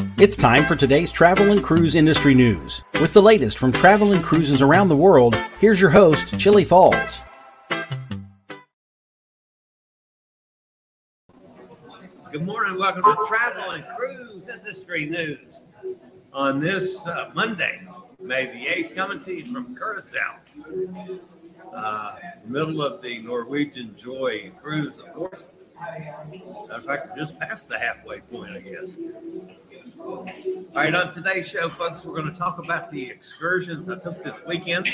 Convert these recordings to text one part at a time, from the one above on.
It's time for today's travel and cruise industry news. With the latest from travel and cruises around the world, here's your host, Chillie Falls. Good morning. Welcome to Travel and Cruise Industry News on this uh, Monday, May the 8th, coming to you from Curacao, uh, middle of the Norwegian Joy cruise, of course. In fact, just past the halfway point, I guess. All right, on today's show, folks, we're going to talk about the excursions I took this weekend.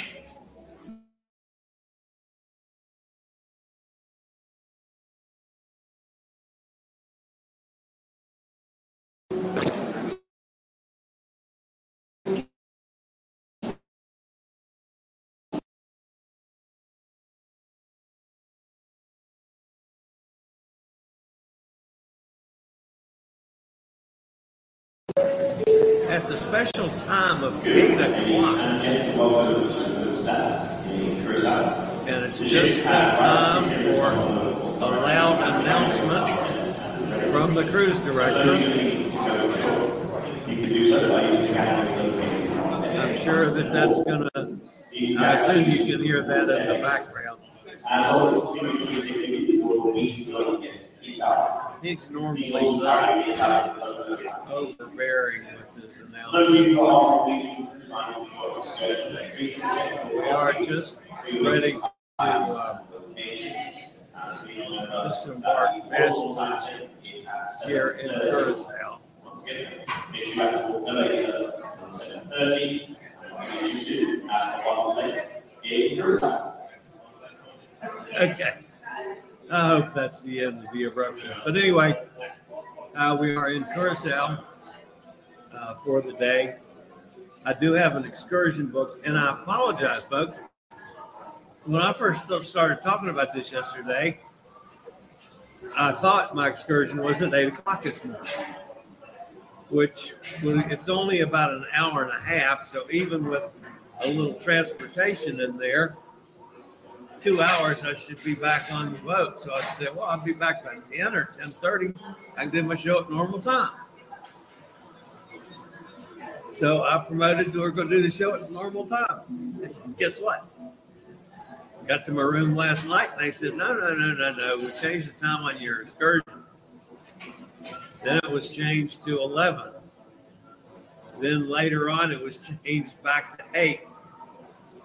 At the special time of 8 o'clock, and it's just that time for a loud announcement from the cruise director. I'm sure that that's going to, I assume you can hear that in the background. He's normally so overbearing with his announcements. We are just ready to uh, disembark passengers here in Curacao. Okay. I hope that's the end of the eruption. But anyway, uh, we are in Curacao uh, for the day. I do have an excursion booked, and I apologize, folks. When I first started talking about this yesterday, I thought my excursion was at 8 o'clock this morning, which it's only about an hour and a half. So even with a little transportation in there, two hours, I should be back on the boat. So I said, well, I'll be back by 10 or 10.30. I can do my show at normal time. So I promoted her going to do the show at normal time. Guess what? Got to my room last night and they said, no, no, no, no, no. We changed the time on your excursion. Then it was changed to 11. Then later on, it was changed back to 8.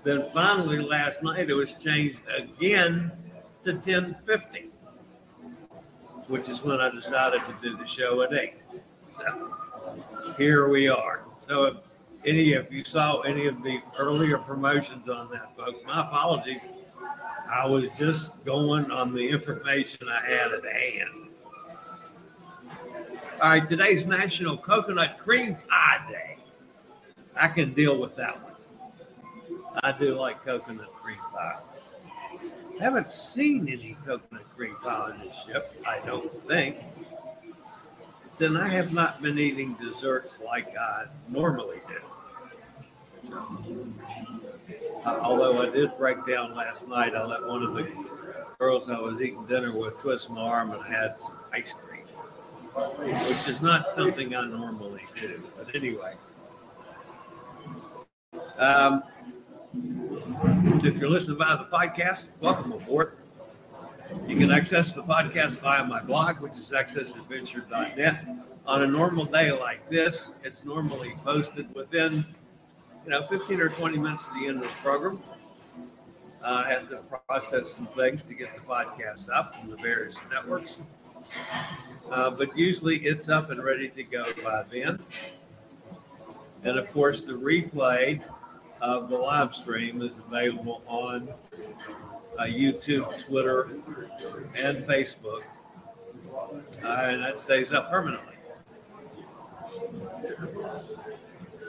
Then finally last night it was changed again to 1050, which is when I decided to do the show at 8. So here we are. So if any of you saw any of the earlier promotions on that, folks, my apologies. I was just going on the information I had at hand. All right, today's National Coconut Cream Pie Day. I can deal with that one. I do like coconut cream pie. I haven't seen any coconut cream pie on this ship, I don't think. Then I have not been eating desserts like I normally do. Uh, although I did break down last night, I let one of the girls I was eating dinner with twist my arm and had ice cream, which is not something I normally do. But anyway, um, if you're listening via the podcast, welcome aboard. You can access the podcast via my blog, which is accessadventure.net. On a normal day like this, it's normally posted within, you know, 15 or 20 minutes of the end of the program. Uh, I have to process some things to get the podcast up from the various networks. Uh, but usually it's up and ready to go by then. And of course, the replay of the live stream is available on uh, YouTube, Twitter, and Facebook. Uh, and that stays up permanently.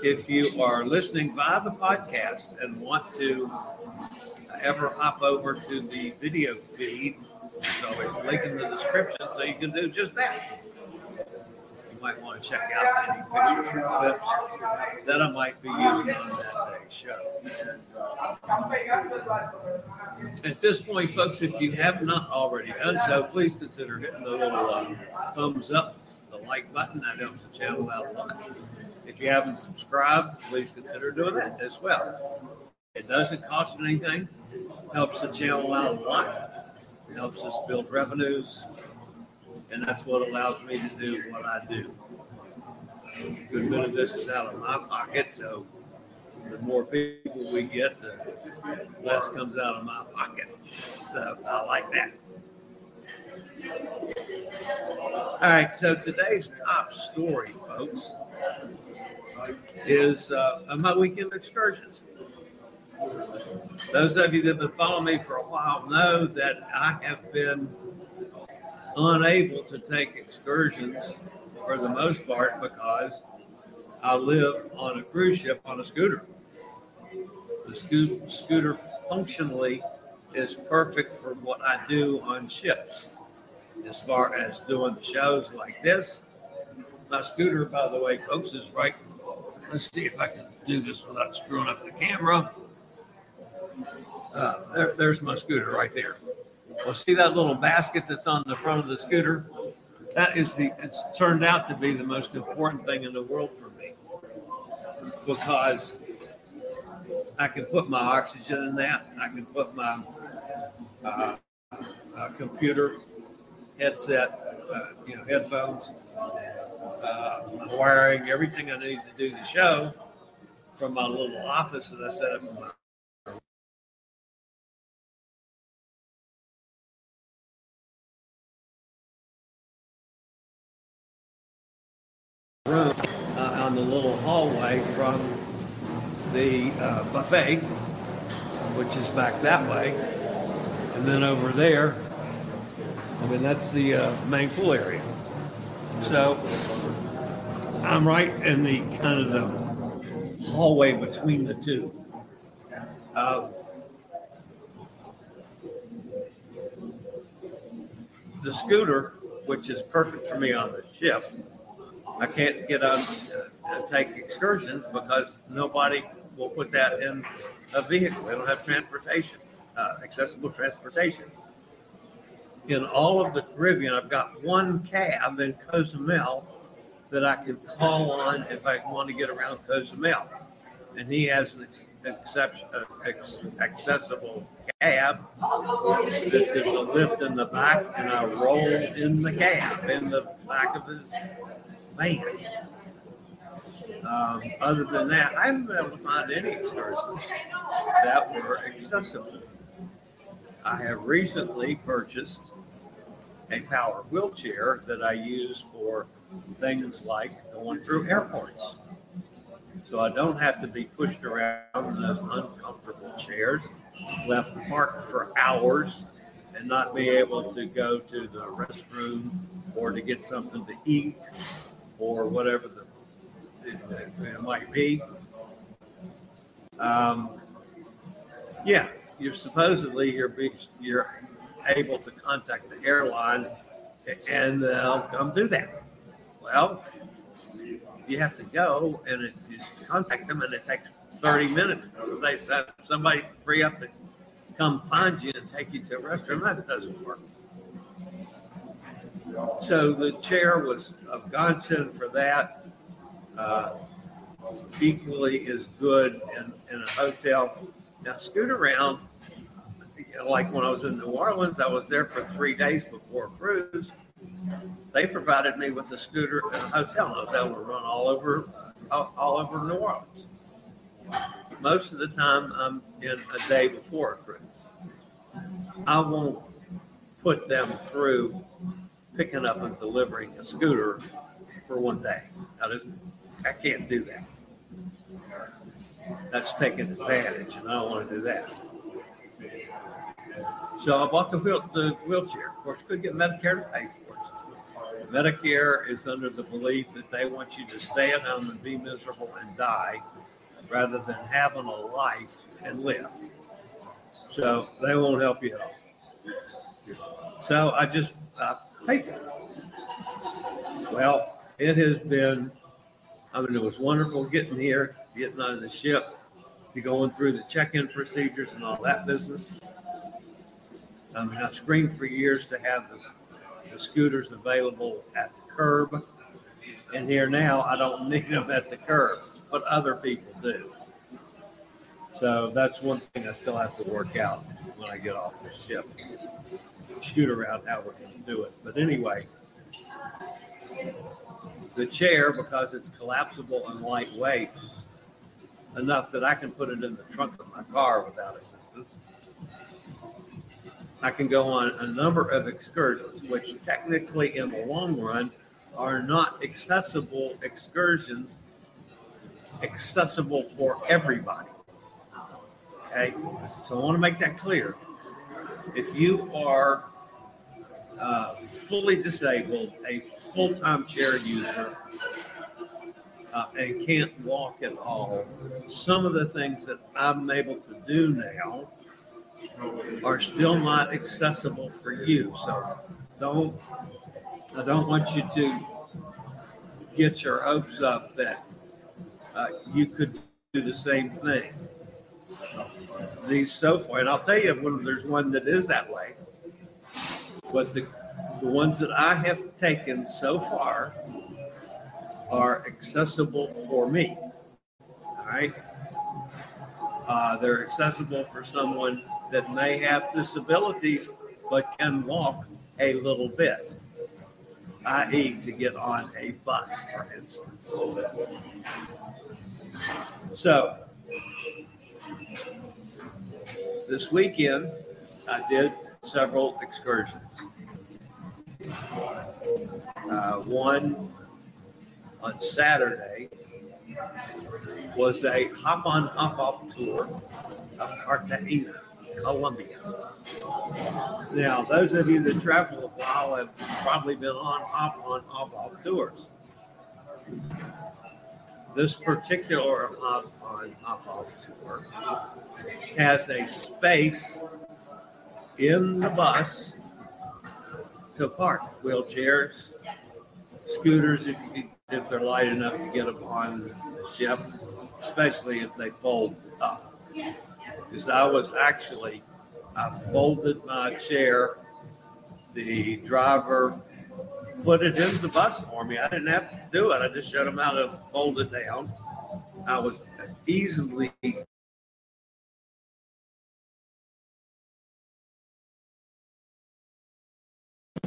If you are listening via the podcast and want to ever hop over to the video feed, there's always a link in the description so you can do just that. Might want to check out any pictures or clips that I might be using on that day's show. At this point, folks, if you have not already done so, please consider hitting the little uh, thumbs up, the like button. That helps the channel out a lot. If you haven't subscribed, please consider doing that as well. It doesn't cost anything, helps the channel out a lot. It helps us build revenues, and that's what allows me to do what I do. Good bit of this is out of my pocket, so the more people we get, the less comes out of my pocket. So I like that. All right, so today's top story, folks, is uh, my weekend excursions. Those of you that have been following me for a while know that I have been unable to take excursions for the most part because I live on a cruise ship on a scooter. The sco- scooter functionally is perfect for what I do on ships as far as doing the shows like this. My scooter, by the way, folks, is right. Let's see if I can do this without screwing up the camera. Uh, there, there's my scooter right there. Well, see that little basket that's on the front of the scooter? That is the, it's turned out to be the most important thing in the world for me because I can put my oxygen in that. I can put my uh, uh, computer headset, uh, you know, headphones, uh, wiring, everything I need to do the show from my little office that I set up in my uh, on the little hallway from the uh, buffet, which is back that way. And then over there, I mean, that's the uh, main pool area. So I'm right in the kind of the hallway between the two. Uh, the scooter, which is perfect for me on the ship, I can't get on take excursions because nobody will put that in a vehicle. They don't have transportation, uh, accessible transportation. In all of the Caribbean, I've got one cab in Cozumel that I can call on if I want to get around Cozumel. And he has an ex- exception, uh, ex- accessible cab. There's a lift in the back, and I roll in the cab in the back of his van. Um, other than that, I haven't been able to find any excursions that were accessible. I have recently purchased a power wheelchair that I use for things like going through airports. So I don't have to be pushed around in those uncomfortable chairs, left parked for hours, and not be able to go to the restroom or to get something to eat or whatever the it, it might be. Um, yeah, you're supposedly you're you're able to contact the airline and they'll come do that. Well, you have to go and it, you contact them and it takes 30 minutes. They said somebody free up to come find you and take you to a restaurant. That doesn't work. So the chair was a godsend for that. Uh, equally as good in, in a hotel. Now, Scootaround, like when I was in New Orleans, I was there for three days before a cruise. They provided me with a scooter and a hotel, and I was able to run all over, all, all over New Orleans. Most of the time, I'm in a day before a cruise. I won't put them through picking up and delivering a scooter for one day. I I can't do that. That's taking advantage, and I don't want to do that. So I bought the wheel, the wheelchair. Of course, couldn't get Medicare to pay for it. Medicare is under the belief that they want you to stay at home and be miserable and die, rather than having a life and live. So they won't help you at all. So I just uh, it. Well, it has been. I mean, it was wonderful getting here, getting on the ship, going through the check-in procedures and all that business. I mean, I've screamed for years to have the scooters available at the curb. And here now, I don't need them at the curb, but other people do. So that's one thing I still have to work out when I get off the ship. Scootaround how going to do it. But anyway, the chair, because it's collapsible and lightweight, is enough that I can put it in the trunk of my car without assistance. I can go on a number of excursions, which technically in the long run are not accessible excursions, accessible for everybody. Okay, so I want to make that clear. If you are uh, fully disabled, a full time chair user, uh, and can't walk at all, some of the things that I'm able to do now are still not accessible for you. So don't I don't want you to get your hopes up that uh, you could do the same thing. These so far, and I'll tell you when there's one that is that way. But the the ones that I have taken so far are accessible for me. All right. Uh, they're accessible for someone that may have disabilities but can walk a little bit, i.e., to get on a bus, for instance. So, this weekend, I did several excursions. Uh, one on Saturday was a hop on, hop off tour of Cartagena, Colombia. Now, those of you that travel a while have probably been on hop on, hop off tours. This particular hop on, hop off tour has a space in the bus to park wheelchairs, scooters if you if they're light enough to get them on the ship, especially if they fold up. Because I was actually, I folded my chair. The driver put it in the bus for me. I didn't have to do it. I just showed him how to fold it down. I was easily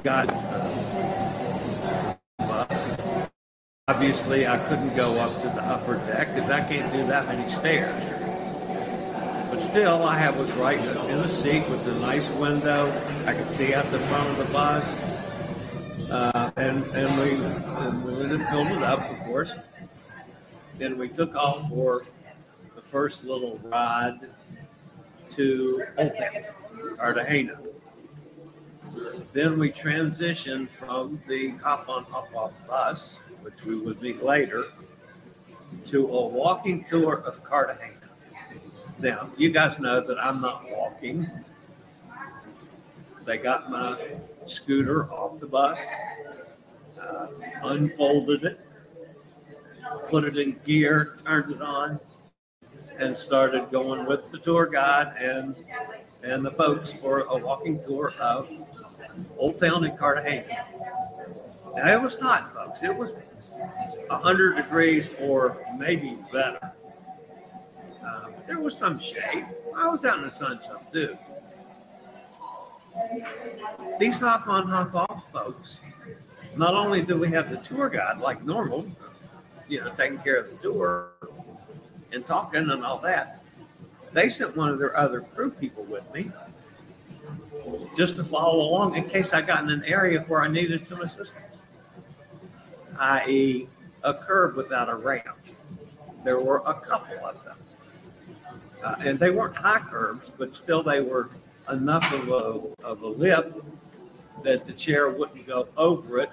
got uh, bus. Obviously, I couldn't go up to the upper deck because I can't do that many stairs. But still, I have was right in the seat with the nice window. I could see out the front of the bus, uh, and and we and we filled it up, of course. And we took off for the first little ride to Old Town, Cartagena. Then we transitioned from the hop on, hop off bus, which we would meet later, to a walking tour of Cartagena. Now, you guys know that I'm not walking. They got my scooter off the bus, uh, unfolded it, put it in gear, turned it on, and started going with the tour guide and and the folks for a walking tour of Old Town in Cartagena. Now it was hot, folks. It was 100 degrees or maybe better. Uh, there was some shade. I was out in the sun some too. These hop on, hop off folks, not only do we have the tour guide like normal, you know, taking care of the tour and talking and all that, they sent one of their other crew people with me just to follow along in case I got in an area where I needed some assistance, i.e., a curb without a ramp. There were a couple of them. Uh, and they weren't high curbs, but still they were enough of a, of a lip that the chair wouldn't go over it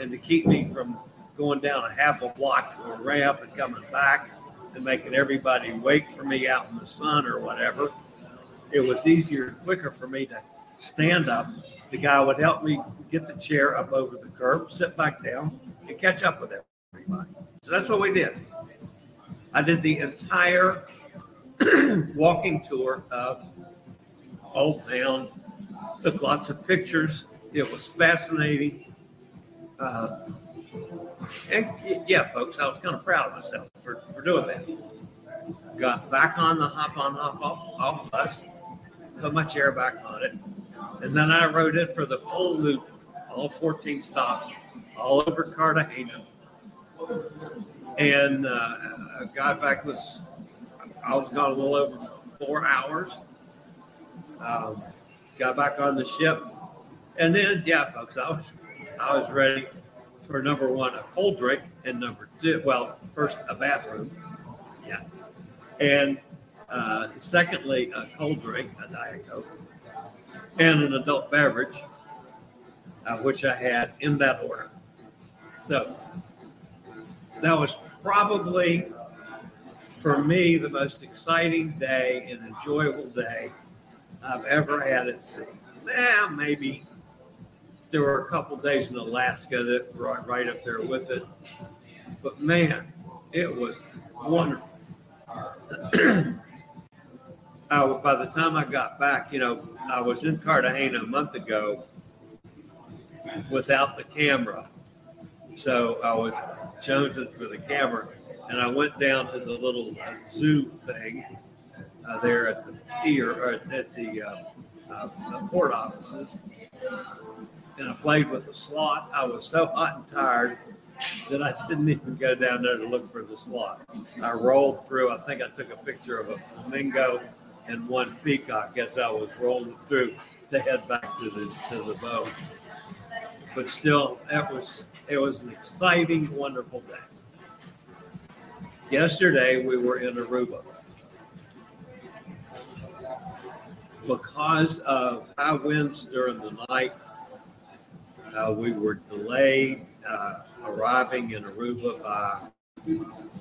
and to keep me from going down a half a block to a ramp and coming back and making everybody wait for me out in the sun or whatever. It was easier and quicker for me to stand up. The guy would help me get the chair up over the curb, sit back down, and catch up with everybody. So that's what we did. I did the entire walking tour of Old Town, took lots of pictures. It was fascinating. Uh, and yeah, folks, I was kind of proud of myself for, for doing that. Got back on the hop on, hop off, off bus, put my chair back on it, and then I rode it for the full loop, all 14 stops, all over Cartagena. And uh, I got back was I was gone a little over four hours. Um, got back on the ship, and then yeah, folks, I was I was ready for number one a cold drink, and number two, well, first a bathroom, yeah, and uh, secondly a cold drink, a diet coke, and an adult beverage, uh, which I had in that order. So that was probably for me the most exciting day and enjoyable day I've ever had at sea. Yeah, maybe there were a couple days in Alaska that were right up there with it, but man, it was wonderful. I, by the time I got back, you know, I was in Cartagena a month ago without the camera, so I was chosen for the camera, and I went down to the little uh, zoo thing uh, there at the pier or at the, uh, uh, the port offices, and I played with the slot. I was so hot and tired that I didn't even go down there to look for the slot. I rolled through. I think I took a picture of a flamingo and one peacock as I was rolling through to head back to the to the boat. But still, that was it was an exciting, wonderful day. Yesterday we were in Aruba. Because of high winds during the night, uh, we were delayed uh, arriving in Aruba by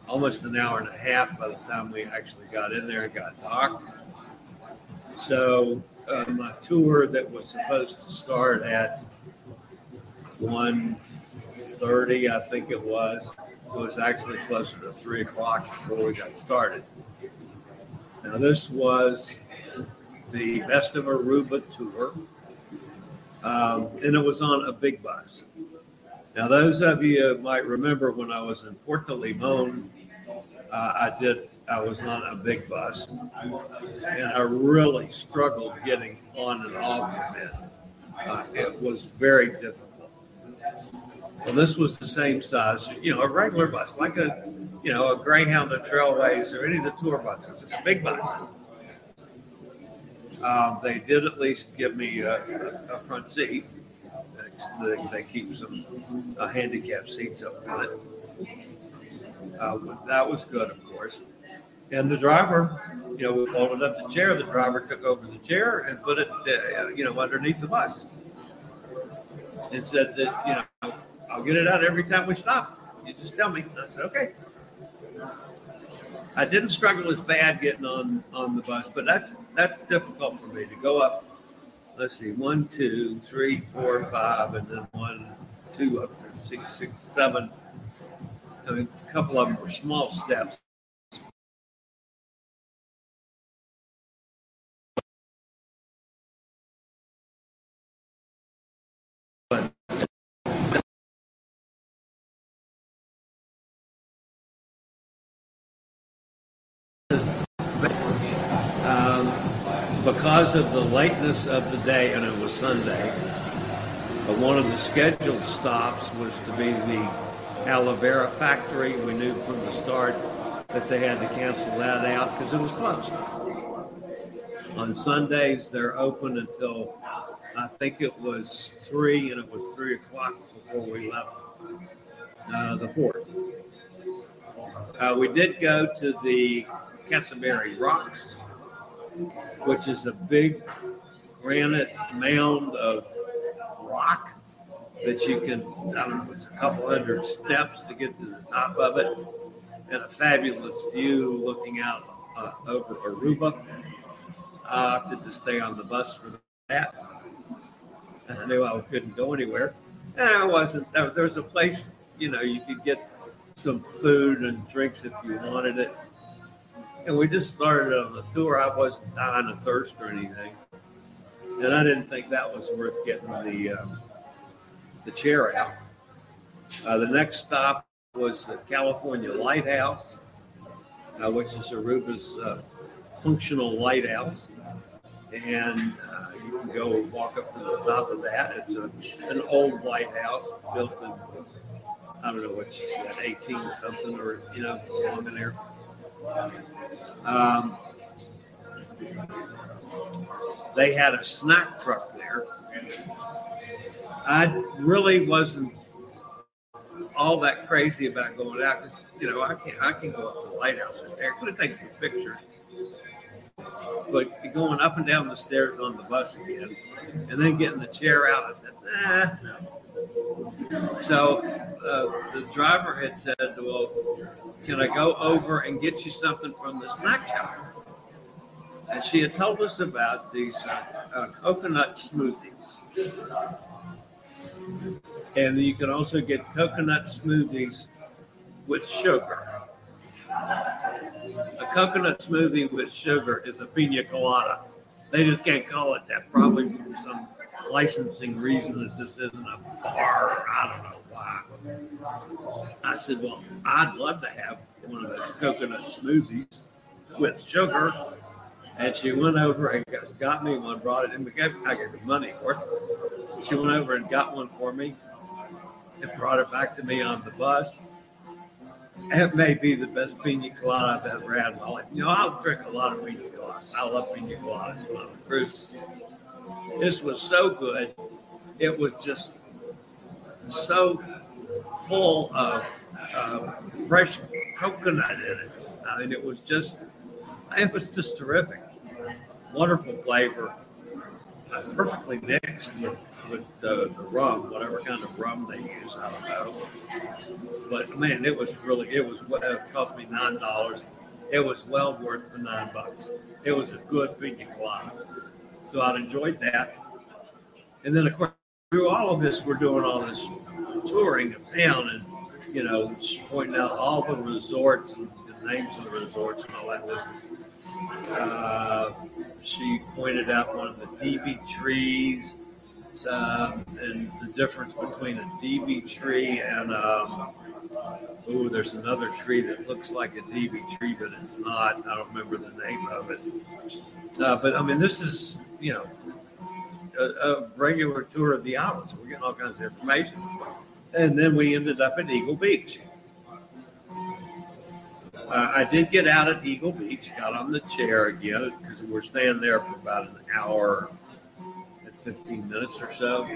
almost an hour and a half by the time we actually got in there and got docked. So uh, my tour that was supposed to start at 1.30, I think it was, was actually closer to 3 o'clock before we got started. Now this was the Best of Aruba tour, um, and it was on a big bus. Now, those of you might remember when I was in Puerto Limon, uh, I did. I was on a big bus, and I really struggled getting on and off of it. Uh, it was very difficult. Well, this was the same size, you know, a regular bus, like a, you know, a Greyhound, a Trailways, or any of the tour buses. It's a big bus. Um, they did at least give me a, a front seat. They, they keep some uh, seats up front. Uh, that was good, of course. And the driver, you know, we folded up the chair. The driver took over the chair and put it, uh, you know, underneath the bus, and said that, you know, I'll get it out every time we stop. You just tell me. I said, okay. I didn't struggle as bad getting on on the bus, but that's that's difficult for me to go up. Let's see, one, two, three, four, five, and then one, two, up to six, six, seven. I mean, a couple of them were small steps, because of the lateness of the day, and it was Sunday, but one of the scheduled stops was to be the aloe vera factory. We knew from the start that they had to cancel that out because it was closed. On Sundays, they're open until I think it was three, and it was three o'clock before we left uh, the port. Uh, we did go to the Casibari Rocks, which is a big granite mound of rock that you can, I don't know, it's a couple hundred steps to get to the top of it, and a fabulous view looking out uh, over Aruba. I opted to stay on the bus for that. I knew I couldn't go anywhere. And I wasn't, there was a place, you know, you could get some food and drinks if you wanted it. And we just started on the tour. I wasn't dying of thirst or anything. And I didn't think that was worth getting the, um, the chair out. Uh, the next stop was the California Lighthouse, uh, which is Aruba's uh, functional lighthouse and uh, you can go walk up to the top of that. It's a, an old lighthouse built in, I don't know what she said, 18 something or, you know, along in there. Um, they had a snack truck there. I really wasn't all that crazy about going out because you know I can I can go up to the lighthouse there. I could have taken some pictures, but going up and down the stairs on the bus again, and then getting the chair out, I said, nah, no. So uh, the driver had said, well, can I go over and get you something from the snack shop? And she had told us about these uh, uh, coconut smoothies. And you can also get coconut smoothies with sugar. A coconut smoothie with sugar is a pina colada. They just can't call it that, probably for some licensing reason that this isn't a bar. I don't know why. I said, Well, I'd love to have one of those coconut smoothies with sugar. And she went over and got, me one, brought it in. I gave her money for it. She went over and got one for me and brought it back to me on the bus. It may be the best pina colada I've ever had in my life. You know, I'll drink a lot of pina coladas. I love pina coladas when I'm cruise. This was so good. It was just so full of uh, fresh coconut in it. I mean, it was just, it was just terrific. Wonderful flavor, uh, perfectly mixed with with uh, the rum, whatever kind of rum they use. I don't know. But man, it was really, it was what it cost me nine dollars. It was well worth the nine bucks. It was a good pina colada. So I enjoyed that. And then of course through all of this, we're doing all this touring of town and you know, pointing out all the resorts and the names of the resorts and all that business. Uh, she pointed out one of the DV trees uh, and the difference between a DV tree and um, oh, there's another tree that looks like a DB tree, but it's not. I don't remember the name of it. Uh, but I mean, this is you know a, a, regular tour of the island, so we're getting all kinds of information. And then we ended up at Eagle Beach. Uh, I did get out at Eagle Beach, got on the chair again because we were staying there for about an hour and 15 minutes or so.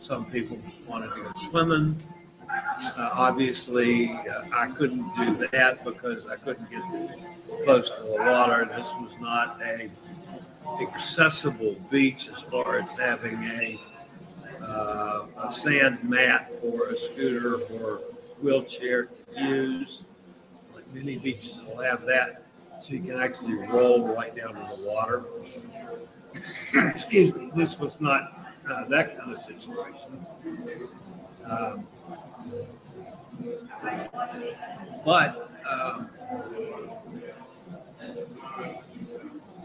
Some people wanted to go swimming. Uh, obviously, uh, I couldn't do that because I couldn't get close to the water. This was not a accessible beach as far as having a, uh, a sand mat for a scooter or wheelchair to use. Like many beaches will have that, so you can actually roll right down to the water. excuse me, this was not uh, that kind of situation. Um, but um,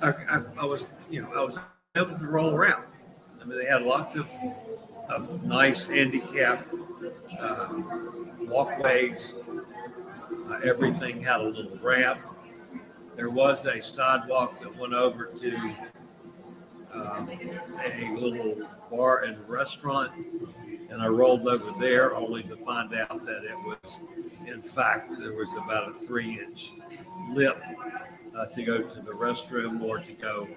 I, I, I, was, you know, I was able to roll around. I mean, they had lots of, of nice handicap uh, walkways. Uh, everything had a little ramp. There was a sidewalk that went over to um, a little bar and restaurant, and I rolled over there only to find out that it was, in fact, there was about a three-inch lip uh, to go to the restroom or to go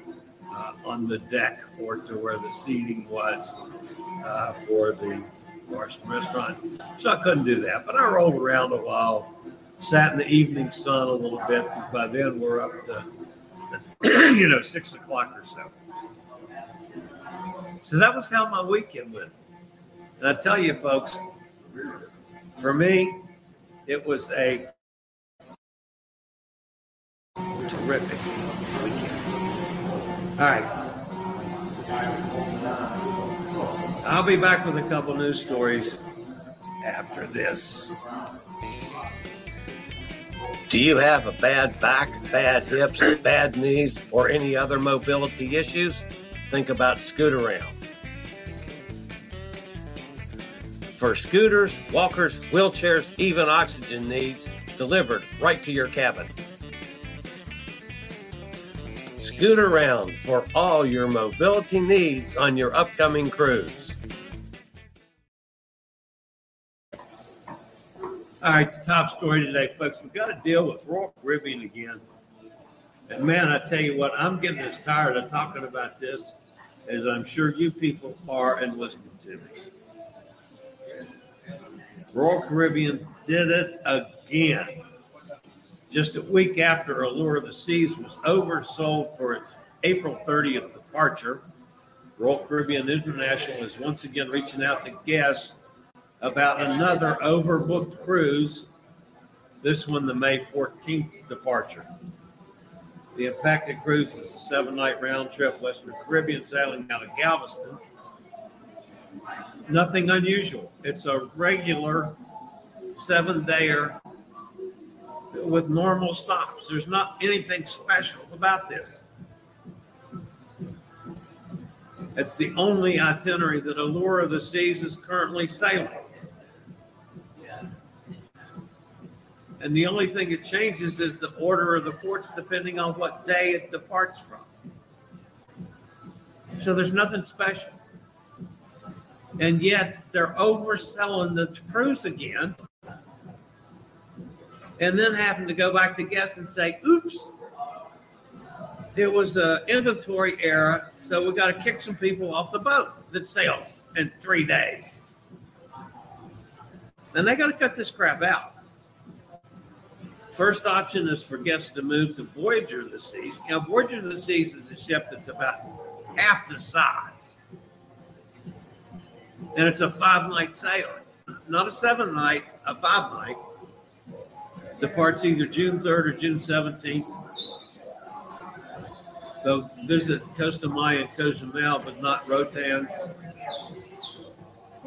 uh, on the deck or to where the seating was uh, for the bars and restaurant. So I couldn't do that, but I rolled around a while, sat in the evening sun a little bit. By then we're up to, you know, six o'clock or so. So that was how my weekend went. And I tell you, folks, for me, it was a terrific weekend. All right. I'll be back with a couple news stories after this. Do you have a bad back, bad hips, bad knees, or any other mobility issues? Think about Scootaround. For scooters, walkers, wheelchairs, even oxygen needs, delivered right to your cabin. Scootaround for all your mobility needs on your upcoming cruise. All right, the top story today, folks. We've got to deal with Royal Caribbean again. And man, I tell you what, I'm getting as tired of talking about this as I'm sure you people are and listening to me. Royal Caribbean did it again. Just a week after Allure of the Seas was oversold for its April 30th departure, Royal Caribbean International is once again reaching out to guests about another overbooked cruise, this one the May 14th departure. The impacted cruise is a seven night round trip Western Caribbean sailing out of Galveston. Nothing unusual. It's a regular seven dayer with normal stops. There's not anything special about this. It's the only itinerary that Allure of the Seas is currently sailing. And the only thing it changes is the order of the ports depending on what day it departs from. So there's nothing special. And yet they're overselling the cruise again and then having to go back to guests and say, oops, it was an inventory error, so we got to kick some people off the boat that sails in three days. And they got to cut this crap out. First option is for guests to move to Voyager of the Seas. Now, Voyager of the Seas is a ship that's about half the size, and it's a five night sailing, not a seven night, a five night departs either June 3rd or June 17th. They'll visit Costa Maya and Cozumel, but not Roatan.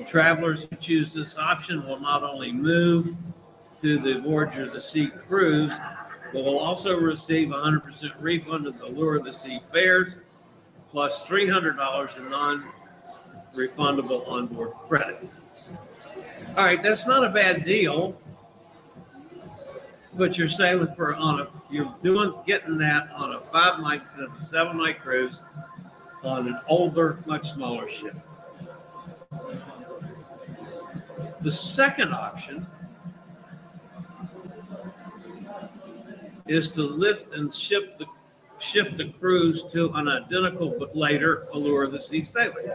Travelers who choose this option will not only move to the Voyager of the Sea cruise, but will also receive 100% refund of the Allure of the Sea fares, plus $300 in non-refundable onboard credit. All right, that's not a bad deal but you're sailing for on a you're doing getting that on a five night instead of a seven night cruise on an older, much smaller ship. The second option is to lift and ship the shift the cruise to an identical but later allure of the sea sailing.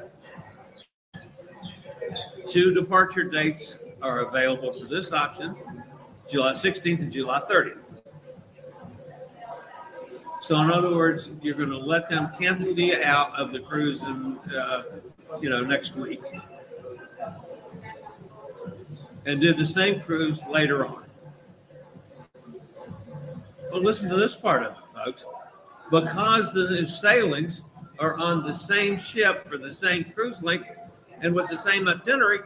Two departure dates are available for this option July 16th and July 30th. So, in other words, you're going to let them cancel you out of the cruise, in, uh, you know, next week, and do the same cruise later on. Well, listen to this part of it, folks. Because the sailings are on the same ship for the same cruise length and with the same itinerary,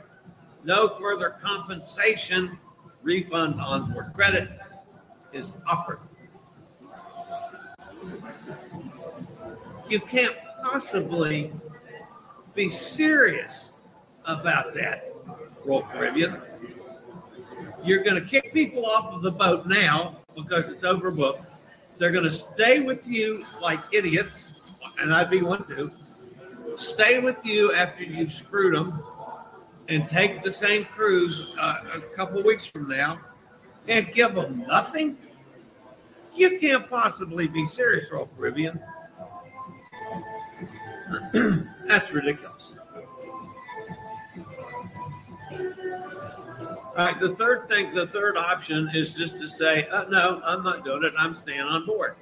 no further compensation refund onboard credit is offered. You can't possibly be serious about that, Royal Caribbean. You're going to kick people off of the boat now because it's overbooked. They're going to stay with you like idiots, and I'd be one too, stay with you after you've screwed them and take the same cruise uh, a couple weeks from now and give them nothing? You can't possibly be serious, Royal Caribbean. That's ridiculous. All right, the third thing, the third option is just to say, uh, no, I'm not doing it. I'm staying on board.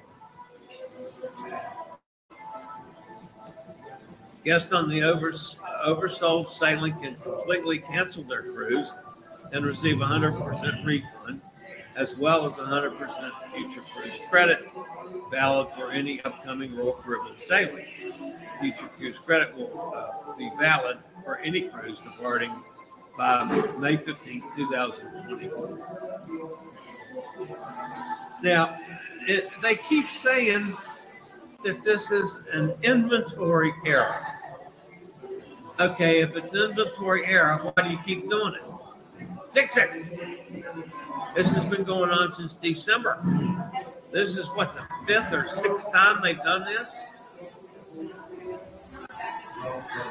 Guests on the overs, oversold sailing can completely cancel their cruise and receive a 100% refund, as well as a 100% future cruise credit, valid for any upcoming Royal Caribbean sailings. Future cruise credit will uh, be valid for any cruise departing by May 15, 2024. Now, it, they keep saying that this is an inventory error. Okay, if it's an inventory error, why do you keep doing it? Fix it. This has been going on since December. This is what the fifth or sixth time they've done this.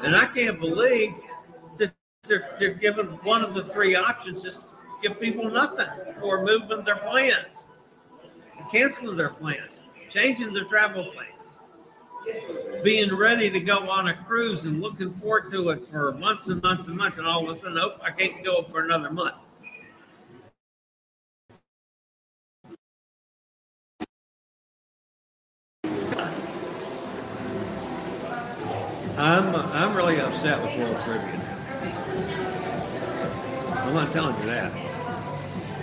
And I can't believe that they're, they're giving one of the three options is give people nothing or moving their plans, canceling their plans, changing their travel plans being ready to go on a cruise and looking forward to it for months and months and months, and all of a sudden, nope, I can't go for another month. I'm I'm really upset with Royal Caribbean. I'm not telling you that.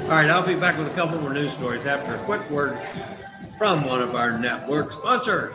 All right, I'll be back with a couple more news stories after a quick word from one of our network sponsors.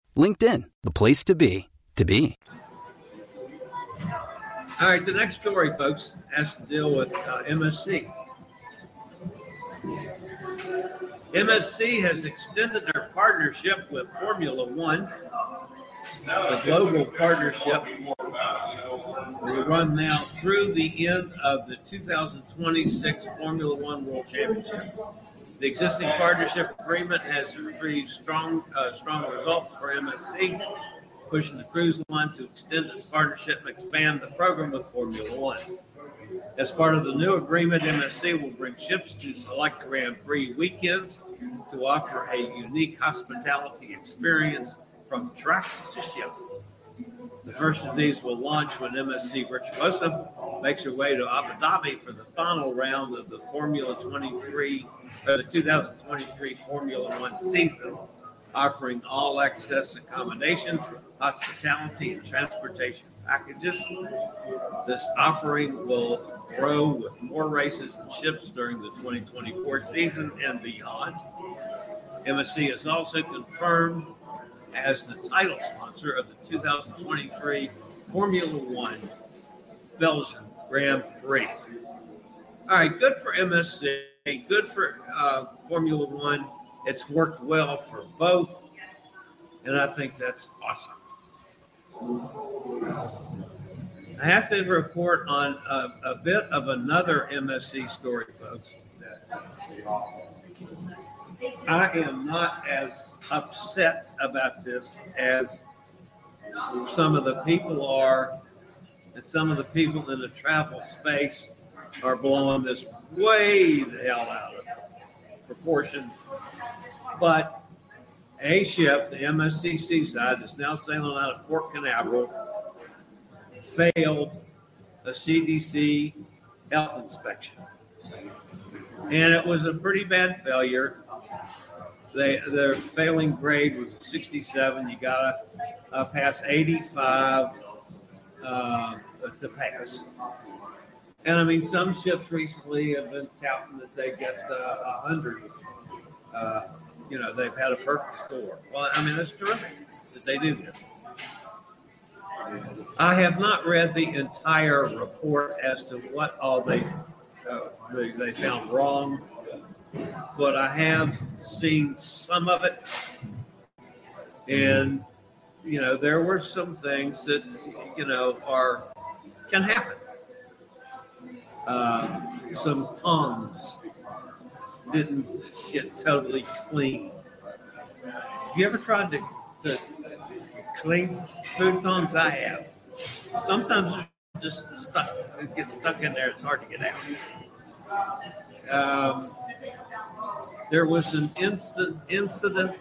LinkedIn, the place to be, to be. All right, the next story, folks, has to deal with uh, MSC. MSC has extended their partnership with Formula One. The global partnership will run now through the end of the 2026 Formula One World Championship. The existing partnership agreement has retrieved strong, uh, strong results for MSC, pushing the cruise line to extend its partnership and expand the program with Formula One. As part of the new agreement, MSC will bring ships to select Grand Prix weekends to offer a unique hospitality experience from track to ship. The first of these will launch when MSC Virtuosa makes her way to Abu Dhabi for the final round of the Formula 23 for the 2023 Formula One season, offering all access accommodation, hospitality, and transportation packages. This offering will grow with more races and ships during the 2024 season and beyond. MSC is also confirmed as the title sponsor of the 2023 Formula One Belgian Grand Prix. All right, good for MSC good for uh, Formula One. It's worked well for both, and I think that's awesome. I have to report on a, a bit of another MSC story, folks. I am not as upset about this as some of the people are, and some of the people in the travel space are blowing this way the hell out of proportion. But a ship, the MSC Seaside, is now sailing out of Port Canaveral failed a CDC health inspection. And it was a pretty bad failure. They, their failing grade was 67. You got to uh, pass 85 uh, to pass. And I mean, some ships recently have been touting that they get uh, 100. Uh, you know, they've had a perfect score. Well, I mean, that's terrific that they do that. I have not read the entire report as to what all they uh, they, they found wrong, but I have seen some of it, and you know there were some things that you know are can happen. Uh, some tongues didn't get totally clean. Have you ever tried to, to clean food tongs? I have. Sometimes it just stuck. It gets stuck in there. It's hard to get out. Um, there was an instant incident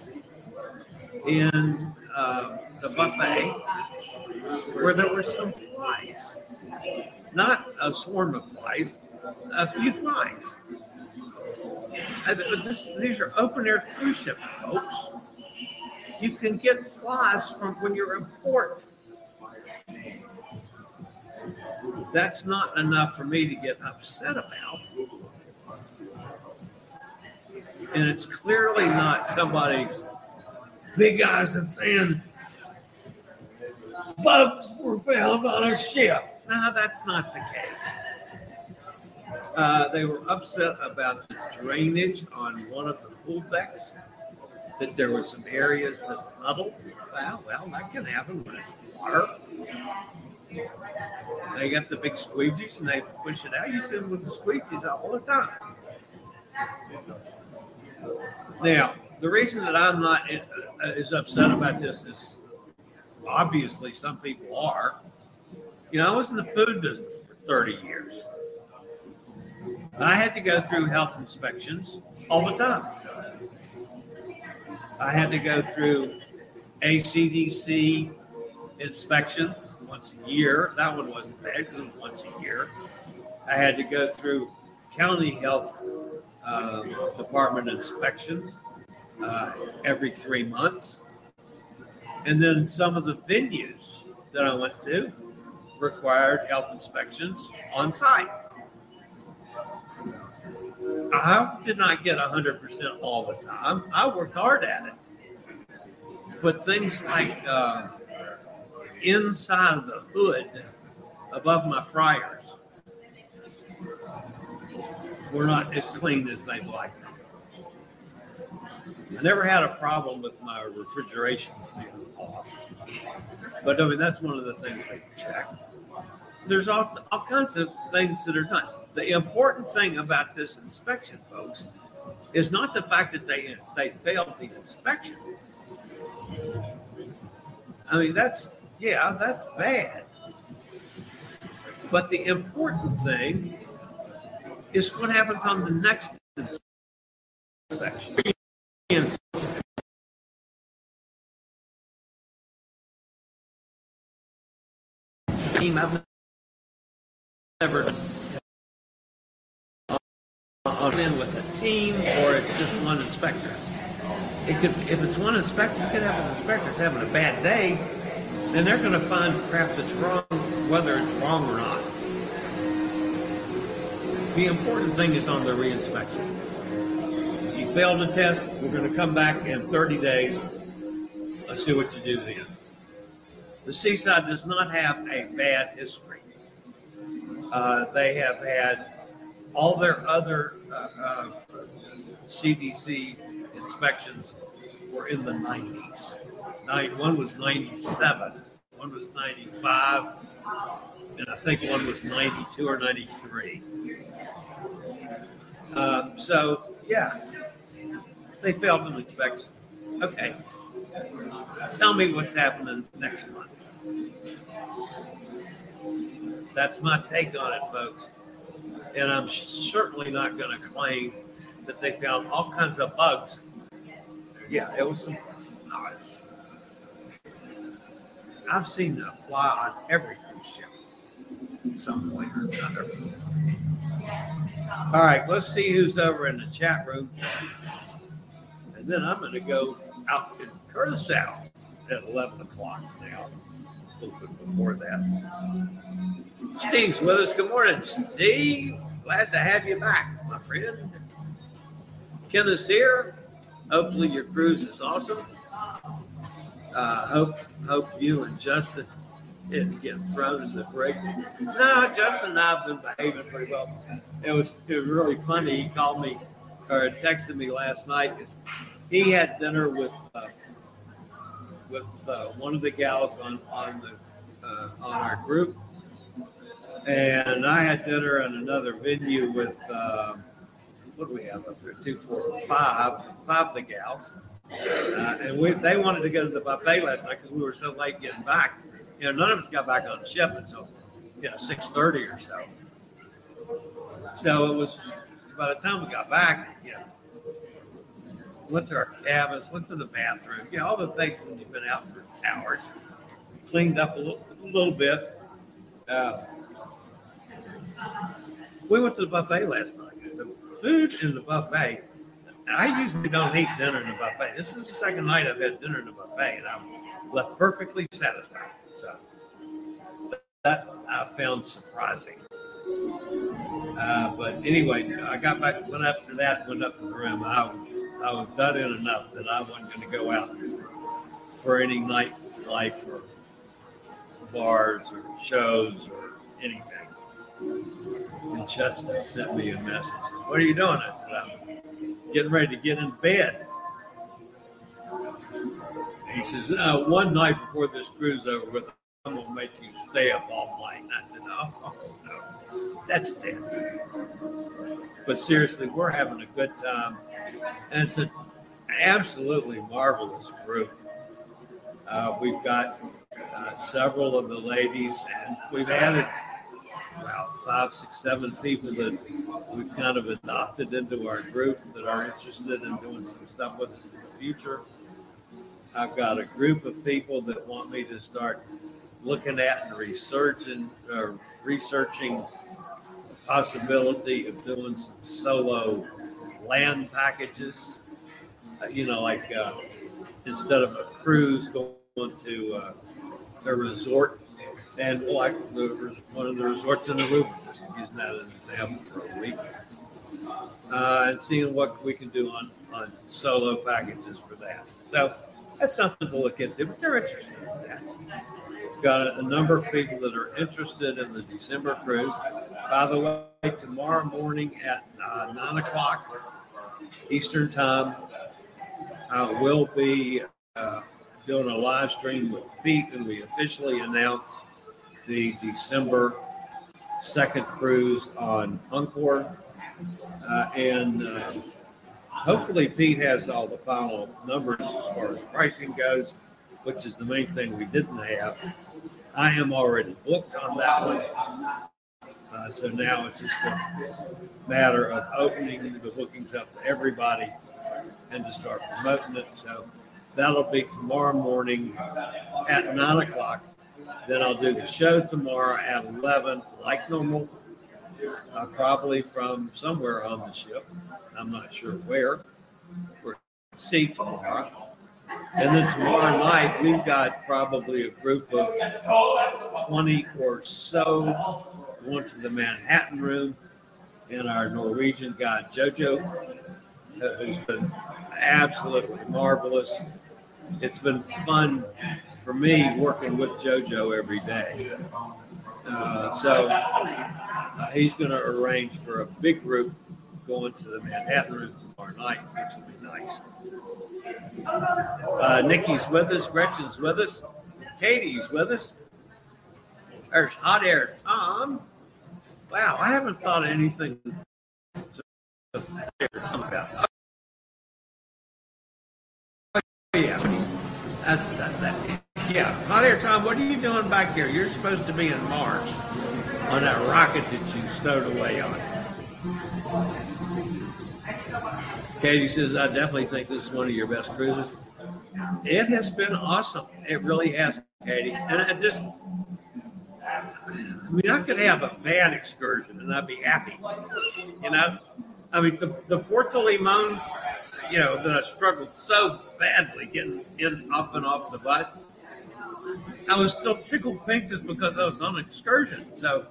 in uh, the buffet where there were some flies, not a swarm of flies, a few flies. Uh, this, these are open air cruise ships, folks. You can get flies from when you're in port. That's not enough for me to get upset about. And it's clearly not somebody's big eyes and saying bugs were found on a ship. No, that's not the case. Uh, they were upset about the drainage on one of the pool decks, that there were some areas that puddled. Well, well, that can happen when it's water. They got the big squeegees and they push it out. You see them with the squeegees all the time. Now, the reason that I'm not uh, as upset about this is obviously some people are. You know, I was in the food business for 30 years. I had to go through health inspections all the time. I had to go through a CDC inspection once a year. That one wasn't bad because it was once a year. I had to go through county health uh, department inspections uh, every three months. And then some of the venues that I went to required health inspections on site. I did not get 100% all the time. I worked hard at it. But things like uh, inside of the hood above my fryers were not as clean as they'd like. I never had a problem with my refrigeration being off. But I mean, that's one of the things they check. There's all, all kinds of things that are done. The important thing about this inspection, folks, is not the fact that they they failed the inspection. I mean, that's yeah, that's bad. But the important thing is what happens on the next inspection. Team I've never on uh, in with a team or it's just one inspector. It could if it's one inspector, you could have an inspector that's having a bad day, and they're going to find crap that's wrong, whether it's wrong or not. The important thing is on the reinspection. Failed a test, we're going to come back in 30 days. Let's see what you do then. The Seaside does not have a bad history. Uh, they have had all their other uh, uh, CDC inspections were in the 90s. Nine, one was 97, one was 95, and I think one was 92 or 93. Uh, so, yeah, they failed an inspection. Okay. Tell me what's happening next month. That's my take on it, folks. And I'm certainly not going to claim that they found all kinds of bugs. Yeah, it was some. I've seen them fly on every cruise ship at some point or another. All right, let's see who's over in the chat room. And then I'm going to go out in Curacao at 11 o'clock now, a little bit before that. Steve's with us. Good morning, Steve. Glad to have you back, my friend. Ken is here. Hopefully, your cruise is awesome. Uh, hope hope you and Justin didn't get thrown in the break. No, Justin and I have been behaving pretty well. It was it was really funny. He called me or texted me last night. He had dinner with uh, with uh, one of the gals on on the uh, on our group, and I had dinner in another venue with um, what do we have up there? Two, four, five, five of the gals. Uh, and we, they wanted to go to the buffet last night because we were so late getting back. You know, none of us got back on the ship until you know six thirty or so. So it was by the time we got back, you know, went to our cabins, went to the bathroom, you know, all the things when you've been out for hours, cleaned up a little, a little bit. Uh, we went to the buffet last night. The food in the buffet I usually don't eat dinner in the buffet. This is the second night I've had dinner in the buffet, and I'm left perfectly satisfied. So that I found surprising. Uh, but anyway, I got back, went up to that, went up to the room. I, was, I was done in enough that I wasn't going to go out for any nightlife or bars or shows or anything. And Justin sent me a message. What are you doing? I said, I'm getting ready to get in bed. He says, uh, one night before this cruise over with, I'm going to make you stay up all night. And I said, oh, no, that's dead. But seriously, we're having a good time. And it's an absolutely marvelous group. Uh, we've got uh, several of the ladies, and we've added about five, six, seven people that we've kind of adopted into our group that are interested in doing some stuff with us in the future. I've got a group of people that want me to start looking at and researching uh, researching possibility of doing some solo land packages. Uh, you know, like uh, instead of a cruise going to uh, a resort and like the, one of the resorts in Aruba, just using that as an example for a week, uh, and seeing what we can do on, on solo packages for that. So that's something to look into, but they're interested in that. Got a, number of people that are interested in the December cruise. By the way, tomorrow morning at uh, 9 o'clock Eastern Time, I will be uh, doing a live stream with Pete, and we officially announce the December second cruise on Encore. Uh, and uh, hopefully, Pete has all the final numbers as far as pricing goes, which is the main thing we didn't have. I am already booked on that one. Uh, so now it's just a matter of opening the bookings up to everybody and to start promoting it. So that'll be tomorrow morning at nine o'clock then I'll do the show tomorrow at 11, like normal, uh, probably from somewhere on the ship. I'm not sure where. We're see tomorrow. And then tomorrow night, we've got probably a group of 20 or so going to the Manhattan room. And our Norwegian guy, JoJo, uh, who's been absolutely marvelous. It's been fun for me working with JoJo every day. Uh, so uh, he's going to arrange for a big group going to the Manhattan room tomorrow night, which will be nice. Uh, Nikki's with us, Gretchen's with us, Katie's with us. There's Hot Air Tom. Wow, I haven't thought of anything. Oh, yeah, that's that. that yeah, hot air Tom, what are you doing back here? You're supposed to be in Mars on that rocket that you stowed away on. Katie says, I definitely think this is one of your best cruises. it has been awesome. It really has, Katie. And I just, I mean, I could have a bad excursion and I'd be happy. You know, I mean, the, the de Limon, you know, that I struggled so badly getting in, up and off the bus. I was still tickled pink just because I was on an excursion. So,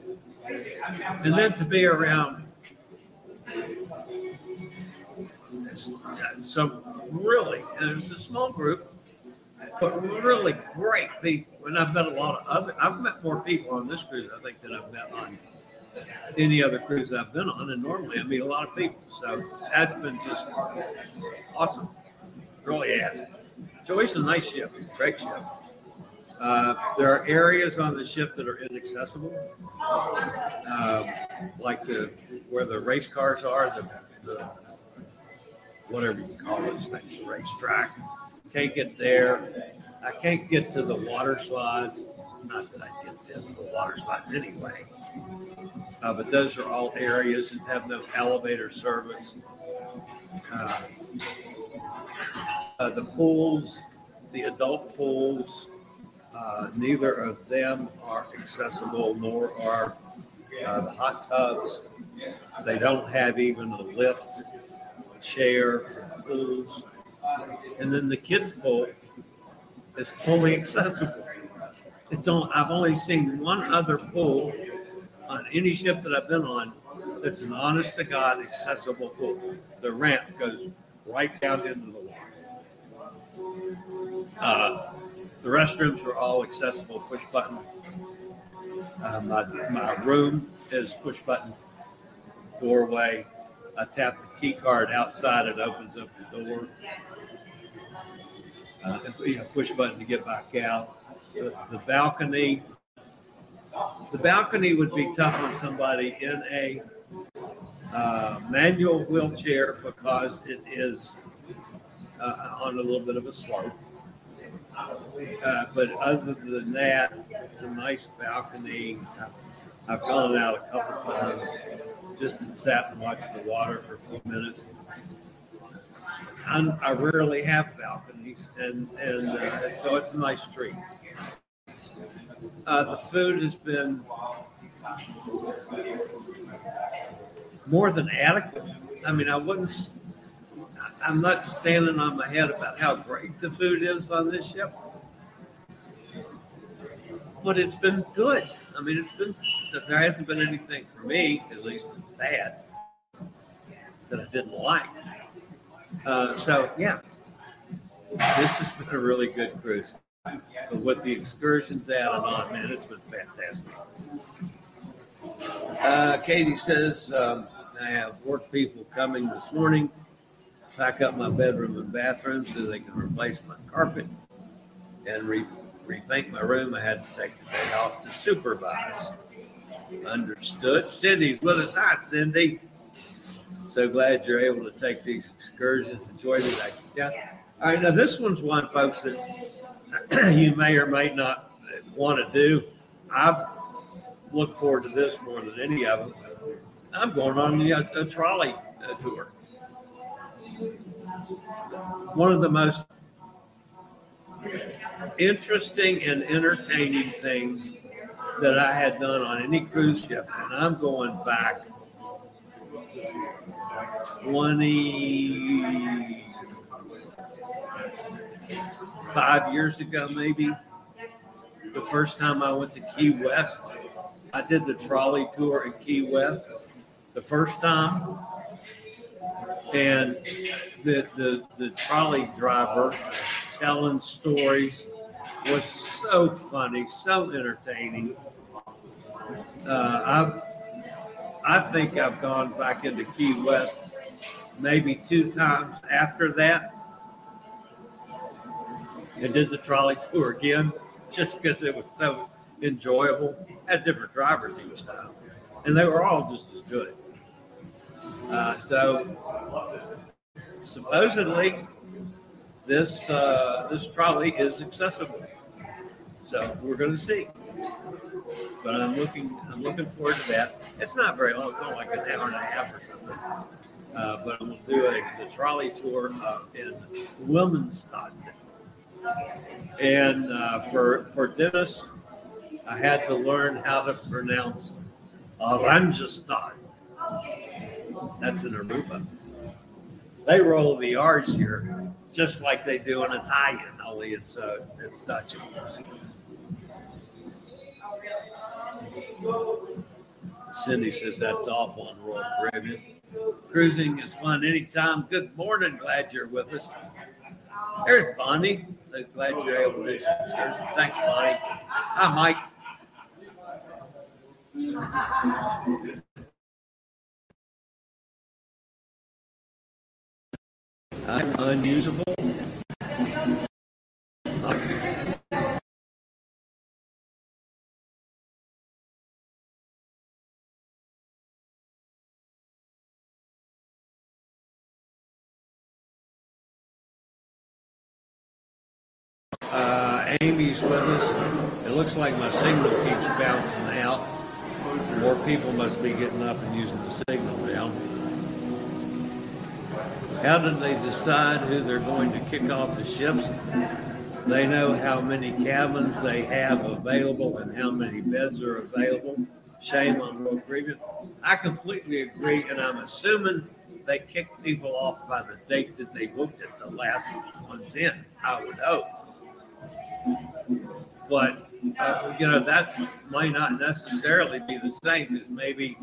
and then to be around some really, and it was a small group, but really great people. And I've met a lot of other, I've met more people on this cruise, I think, than I've met on any other cruise I've been on. And normally I meet a lot of people. So that's been just awesome. Really. It's always a nice ship, great ship. Uh, there are areas on the ship that are inaccessible, um, like the where the race cars are, the, the whatever you call those things, the racetrack. Can't get there. I can't get to the water slides. Not that I get to the water slides anyway. Uh, but those are all areas that have no elevator service. Uh, uh, the pools, the adult pools, uh, neither of them are accessible, nor are uh, the hot tubs. They don't have even a lift chair for pools. And then the kids' pool is fully accessible. It's only, I've only seen one other pool on any ship that I've been on that's an honest to God accessible pool. The ramp goes right down into the water. Uh, the restrooms are all accessible push button. Uh, my, my room is push button doorway. I tap the key card outside, it opens up the door. Uh, you know, push button to get back out. The, the balcony, the balcony would be tough on somebody in a uh, manual wheelchair because it is uh, on a little bit of a slope. Uh, but other than that, it's a nice balcony. I've gone out a couple times just sat and watched the water for a few minutes. I'm, i rarely have balconies, and and uh, so it's a nice treat. Uh, the food has been more than adequate. I mean, I wouldn't. I'm not standing on my head about how great the food is on this ship, but it's been good. I mean, it's been there hasn't been anything for me, at least bad, that I didn't like. Uh, so yeah, this has been a really good cruise. But with the excursions out and on, man, it's been fantastic. Uh, Katie says um, I have work people coming this morning, pack up my bedroom and bathroom so they can replace my carpet and re- repaint my room. I had to take the day off to supervise. Understood. Cindy's with us. Hi, Cindy. So glad you're able to take these excursions. And enjoy the Yeah. All right. Now, this one's one, folks, that you may or may not want to do. I've looked forward to this more than any of them. I'm going on a, a trolley uh, tour. One of the most interesting and entertaining things that I had done on any cruise ship, and I'm going back 25 years ago, maybe. The first time I went to Key West, I did the trolley tour in Key West the first time. And the, the, the trolley driver telling stories was so funny, so entertaining. Uh, I I think I've gone back into Key West maybe two times after that, and did the trolley tour again just because it was so enjoyable. Had different drivers each time, and they were all just as good. Uh, so supposedly this uh, this trolley is accessible. So we're going to see. But I'm looking I'm looking forward to that. It's not very long. It's only like an hour and a half or something. Uh, but I'm going to do a, the trolley tour uh, in Willemstad. And uh, for for Dennis, I had to learn how to pronounce Oranjestad. That's in Aruba. They roll the R's here, just like they do in Italian, only it's uh, it's Dutch. Cindy says that's awful on Royal Caribbean. Cruising is fun anytime. Good morning. Glad you're with us. There's Bonnie. So glad you're able to do some. Thanks, Bonnie. Hi, Mike. I'm unusable. Uh, Amy's with us. It looks like my signal keeps bouncing out. More people must be getting up and using the signal now. How did they decide who they're going to kick off the ships? They know how many cabins they have available and how many beds are available. Shame on Royal Caribbean. I completely agree, and I'm assuming they kick people off by the date that they booked it, the last ones in. I would hope. But uh, you know that might not necessarily be the same because maybe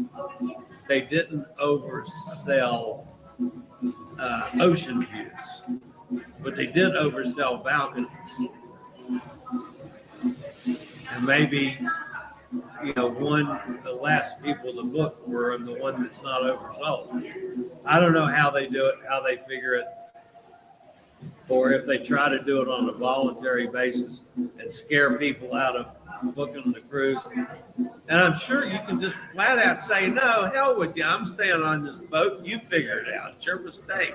they didn't oversell uh, ocean views, but they did oversell balconies, and maybe you know one the last people to book were the one that's not oversold. I don't know how they do it, how they figure it or if they try to do it on a voluntary basis and scare people out of booking the cruise. And I'm sure you can just flat out say, no, hell with you. I'm staying on this boat. You figure it out. It's your mistake.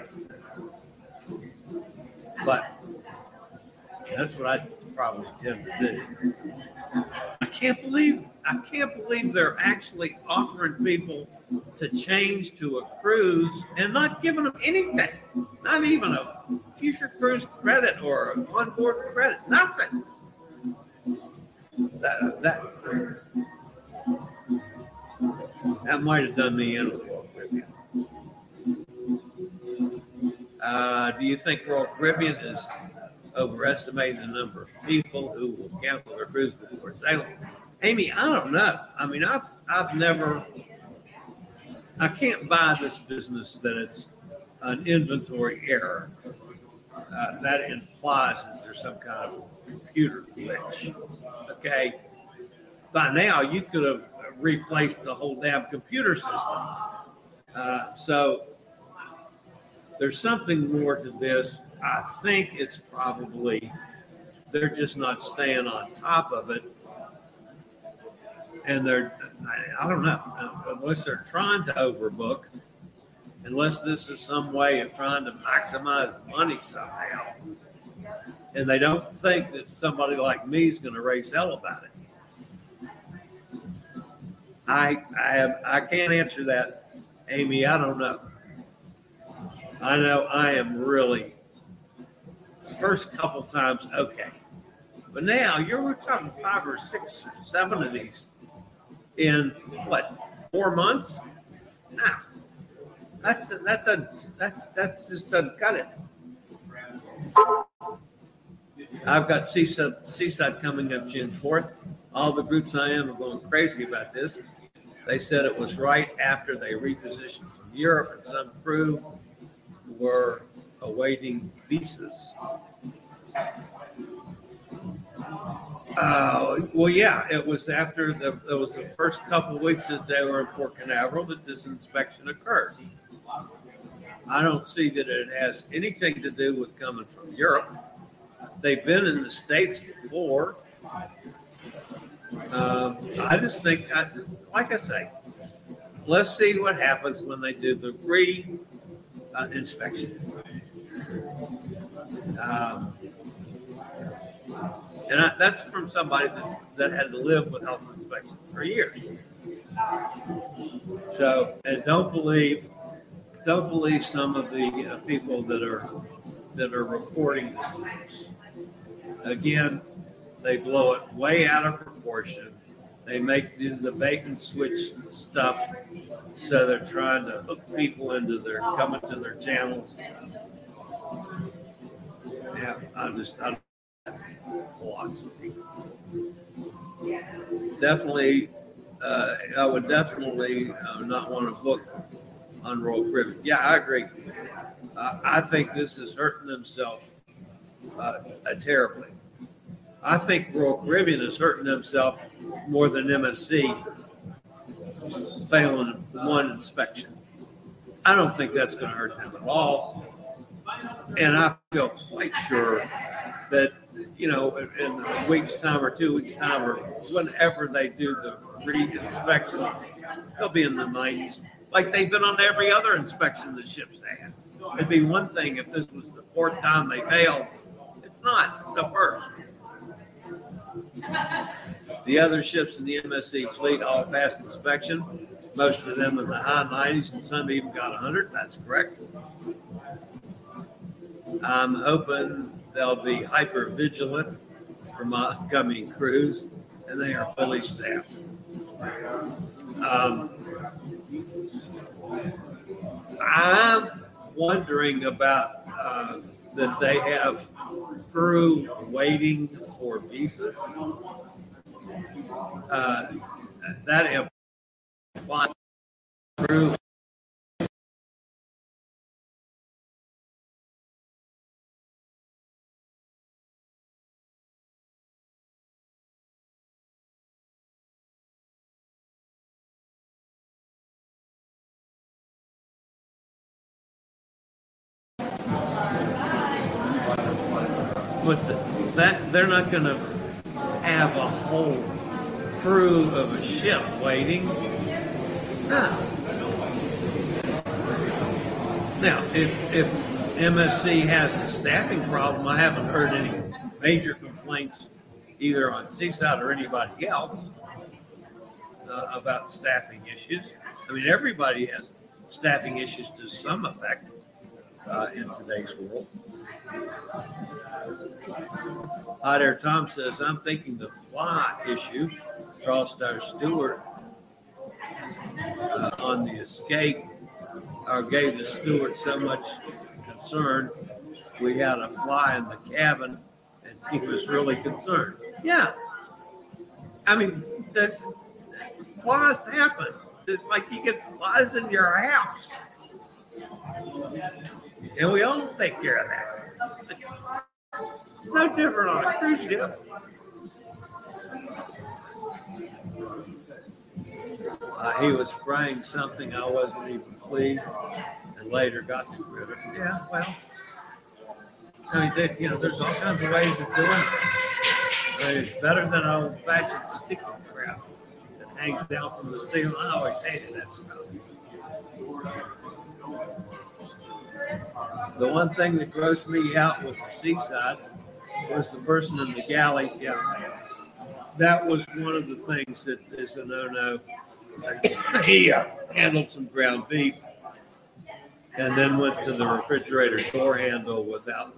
But that's what I probably tend to do. I can't believe I can't believe they're actually offering people to change to a cruise and not giving them anything, not even a future cruise credit or a onboard credit, nothing. That that, that might have done me in a little Caribbean. Uh, do you think Royal Caribbean is overestimating the number of people who will cancel their cruise before sailing? Amy, I don't know. I mean, I've I've never. I can't buy this business that it's an inventory error. Uh, that implies that there's some kind of computer glitch. Okay. By now, you could have replaced the whole damn computer system. Uh, so there's something more to this. I think it's probably they're just not staying on top of it and they're I, don't know unless they're trying to overbook, unless this is some way of trying to maximize money somehow, and they don't think that somebody like me is going to raise hell about it. I I have I can't answer that, Amy. I don't know. I know I am really first couple times okay. But now you're talking five or six, or seven of these in what four months? Nah, that's that doesn't that that just doesn't cut it. I've got Seaside, Seaside coming up June 4th. All the groups I am are going crazy about this. They said it was right after they repositioned from Europe, and some crew were awaiting visas. Uh, well, yeah, it was after the it was the first couple weeks that they were in Port Canaveral that this inspection occurred. I don't see that it has anything to do with coming from Europe. They've been in the states before. Um, I just think, I, like I say, let's see what happens when they do the re uh, inspection. Um, and I, that's from somebody that's, that had to live with health inspection for years. So, and don't believe, don't believe some of the uh, people that are that are reporting this news. again, they blow it way out of proportion. They make the, the bait and switch stuff so they're trying to hook people into their coming to their channels. Yeah, I I philosophy. Definitely, uh, I would definitely uh, not want to book on Royal Caribbean. Yeah, I agree. Uh, I think this is hurting themselves uh, terribly. I think Royal Caribbean is hurting themselves more than MSC failing one inspection. I don't think that's going to hurt them at all. And I feel quite sure that, you know, in a week's time or two weeks' time or whenever they do the re-inspection, they'll be in the 90s, like they've been on every other inspection the ships have. It'd be one thing if this was the fourth time they failed. It's not. It's the first. The other ships in the MSC fleet all passed inspection, most of them in the high 90s, and some even got 100. That's correct. I'm hoping they'll be hyper vigilant for my upcoming cruise, and they are fully staffed. Um, I'm wondering about uh, that they have crew waiting for visas. Uh, that implies crew but the, that they're not going to have a whole crew of a ship waiting. No. Now, if if MSC has a staffing problem, I haven't heard any major complaints either on Seaside or anybody else uh, about staffing issues. I mean, everybody has staffing issues to some effect uh, in today's world. Hot Air Tom says, I'm thinking the fly issue crossed our steward uh, on the escape or gave the steward so much concern. We had a fly in the cabin and he was really concerned. Yeah. I mean, that's flies happen. It's like you get flies in your house. And we all take care of that. It's no different on a cruise ship. Uh, he was spraying something I wasn't even pleased, and later got rid of it. Yeah, well, I mean, they, you know, there's all kinds of ways of doing it. But it's better than old-fashioned sticky crap that hangs down from the ceiling. I always hated that stuff. The one thing that grossed me out with the seaside was the person in the galley. Yeah, that was one of the things that is a no-no. He uh, handled some ground beef and then went to the refrigerator door handle without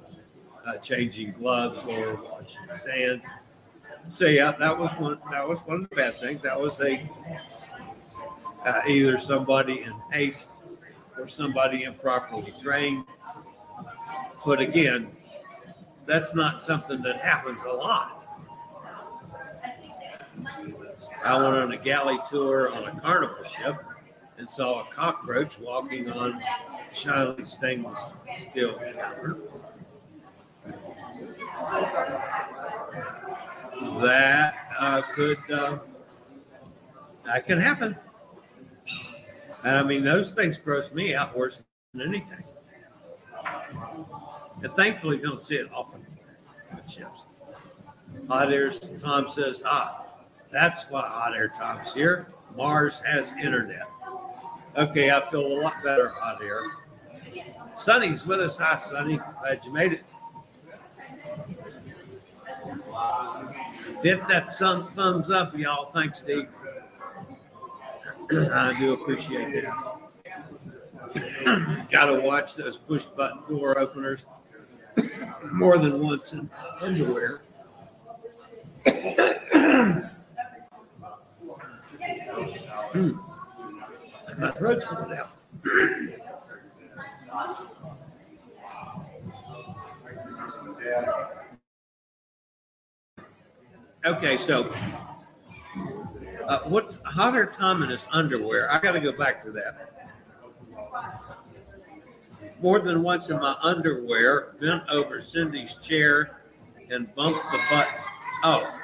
uh, changing gloves or washing his hands. So yeah, that was one. That was one of the bad things. That was a uh, either somebody in haste or somebody improperly trained. But again, that's not something that happens a lot. I went on a galley tour on a carnival ship and saw a cockroach walking on shiny stainless steel. That uh, could uh, that can happen. And I mean, those things gross me out worse than anything. And thankfully, you don't see it often ships. Hot Air Tom says, ah, that's why Hot Air Tom's here. Mars has internet. Okay, I feel a lot better, Hot Air. Sonny's with us. Hi, Sonny. Glad you made it. Hit that thumb, thumbs up, y'all. Thanks, Steve. I do appreciate that. Got to watch those push button door openers more than once in underwear. Hmm. My throat's coming out. Okay, so uh, what's Hunter Tom in his underwear? I got to go back to that. More than once in my underwear, bent over Cindy's chair and bumped the button. Oh,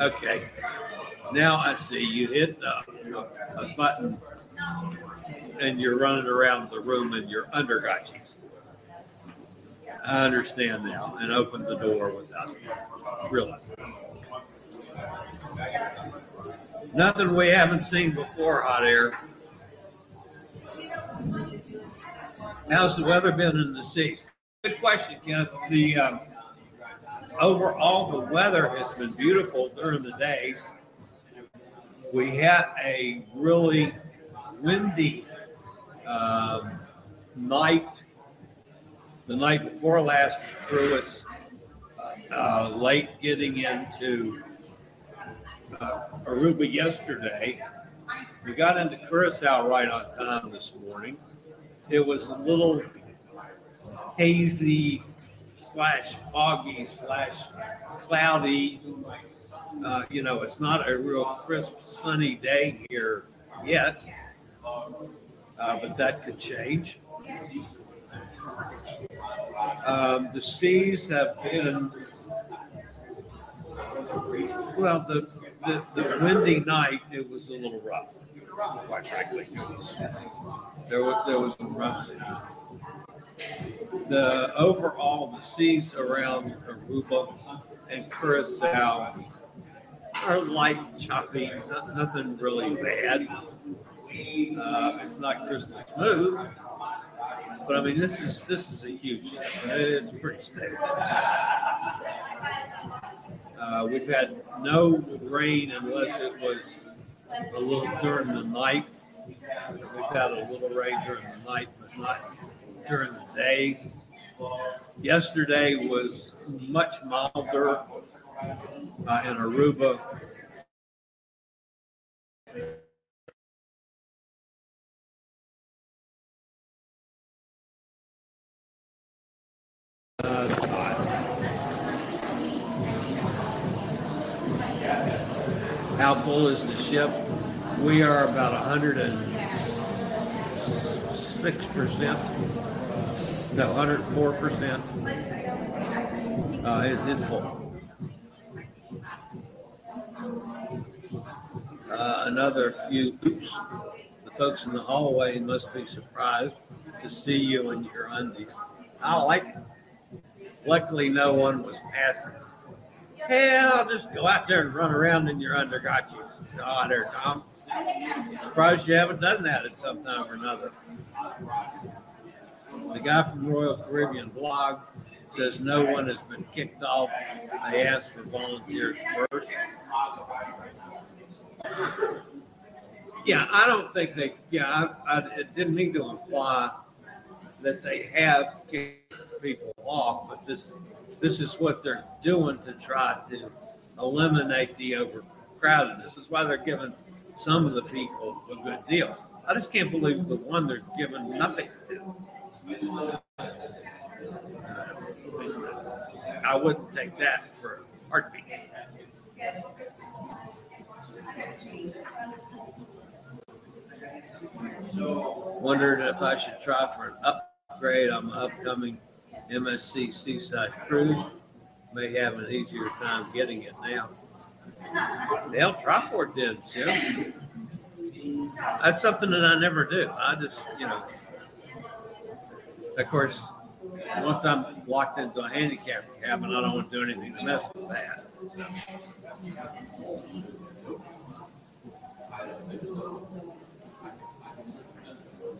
okay. Now I see you hit the a button and you're running around the room in your undergotchies. I understand now and opened the door without realizing. Nothing we haven't seen before, hot air. How's the weather been in the seas? Good question, Kenneth. The um, overall, the weather has been beautiful during the days. We had a really windy um, night the night before last threw us uh, late getting into uh, Aruba yesterday. We got into Curacao right on time this morning. It was a little hazy slash foggy slash cloudy. Uh, you know, it's not a real crisp sunny day here yet, uh, but that could change. Um, the seas have been well. The, the the windy night it was a little rough. Quite frankly, there was there was some rough seas. The overall the seas around Aruba and Curacao are light, choppy, not, nothing really bad. Uh, it's not crystal smooth, but I mean, this is this is a huge. It's pretty stable. Uh, we've had no rain unless it was a little during the night. We've had a little rain during the night, but not during the days. Yesterday was much milder uh, in Aruba. Uh, How full is the ship? We are about 106 percent. No, 104 percent. Uh, it's, it's full. Uh, another few. Oops. The folks in the hallway must be surprised to see you in your undies. I like it. Luckily, no one was passing. Hell, just go out there and run around in your undergot you. Oh, there, Tom. Surprised you haven't done that at some time or another. The guy from Royal Caribbean blog says no one has been kicked off. They asked for volunteers first. Yeah, I don't think they. Yeah, I, I it didn't mean to imply that they have kicked people off, but this this is what they're doing to try to eliminate the overcrowdedness. This is why they're giving some of the people a good deal. I just can't believe the one they're giving nothing to. I wouldn't take that for a heartbeat. Wondered if I should try for an upgrade on my upcoming MSC Seaside Cruise. May have an easier time getting it now. They'll try for it then, Jim. That's something that I never do. I just, you know, of course, once I'm locked into a handicap cabin, I don't want to do anything to mess with that.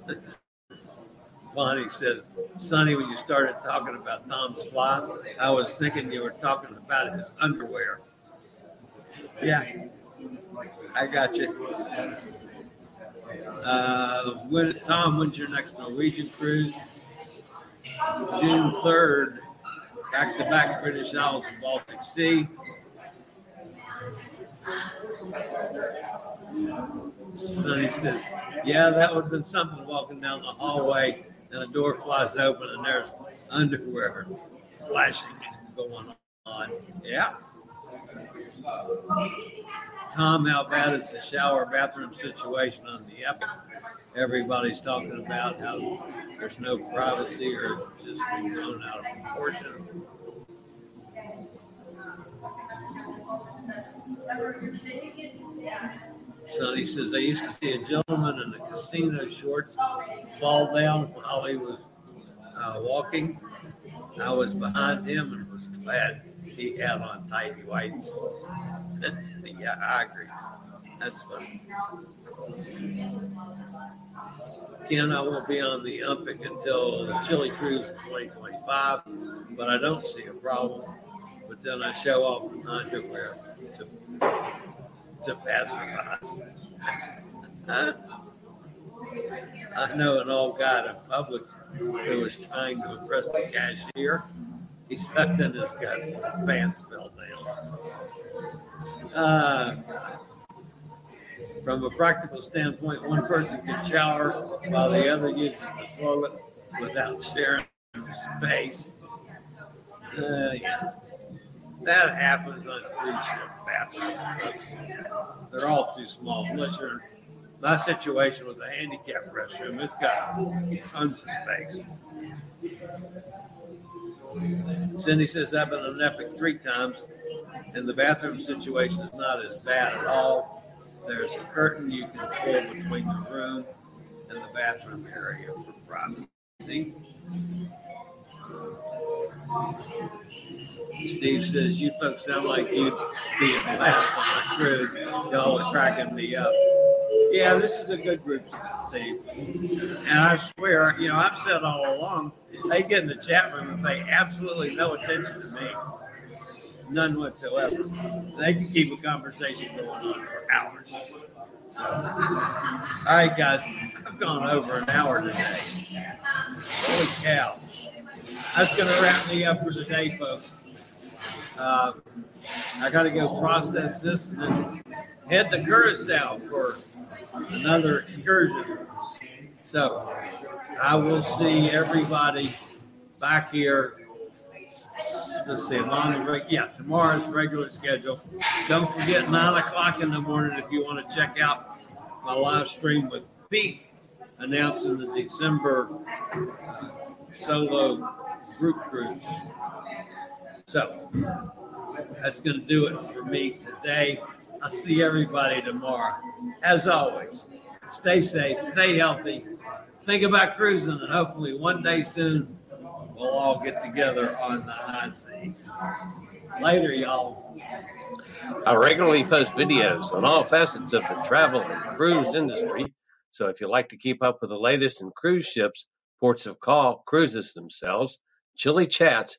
Bonnie says, Sonny, when you started talking about Tom's fly, I was thinking you were talking about his underwear. Yeah, I got you. Uh, when, Tom, when's your next Norwegian cruise? June 3rd, back to back British Isles and Baltic Sea. Sonny says, Yeah, that would have been something walking down the hallway and the door flies open and there's underwear flashing and going on. Yeah. Tom, how bad is the shower bathroom situation on the Epic? Everybody's talking about how there's no privacy or just been blown out of proportion. Sonny says, I used to see a gentleman in a casino shorts fall down while he was uh, walking. I was behind him and was glad he had on tighty whities. yeah, I agree. That's funny. Ken, I won't be on the Olympic until the Chile Cruise in 2025, but I don't see a problem. But then I show off in underwear to, to passerbys. I know an old guy at Publix who was trying to impress the cashier. He sucked in his gut, his pants fell down. Uh, from a practical standpoint, one person can shower while the other uses the toilet without sharing space. Uh, yeah. That happens on cruise ship bathrooms. They're all too small. Unless you're in my situation with a handicap restroom, it's got tons of space. Cindy says I've been an Epic three times, and the bathroom situation is not as bad at all. There's a curtain you can pull between the room and the bathroom area for privacy. Steve says, You folks sound like you'd be a blast on a cruise. Y'all are cracking me up. Yeah, this is a good group, Steve. And I swear, you know, I've said all along, they get in the chat room and pay absolutely no attention to me. None whatsoever. They can keep a conversation going on for hours. All right, guys, I've gone over an hour today. Holy cow. That's going to wrap me up for today, folks. Uh, I got to go process this and head to Curacao for another excursion. So I will see everybody back here. Let's see, on the yeah, tomorrow's regular schedule. Don't forget nine o'clock in the morning if you want to check out my live stream with Pete announcing the December uh, solo group cruise. So that's going to do it for me today. I'll see everybody tomorrow. As always, stay safe, stay healthy, think about cruising, and hopefully one day soon we'll all get together on the high seas. Later, y'all. I regularly post videos on all facets of the travel and cruise industry. So if you like to keep up with the latest in cruise ships, ports of call, cruises themselves, Chillie Chats,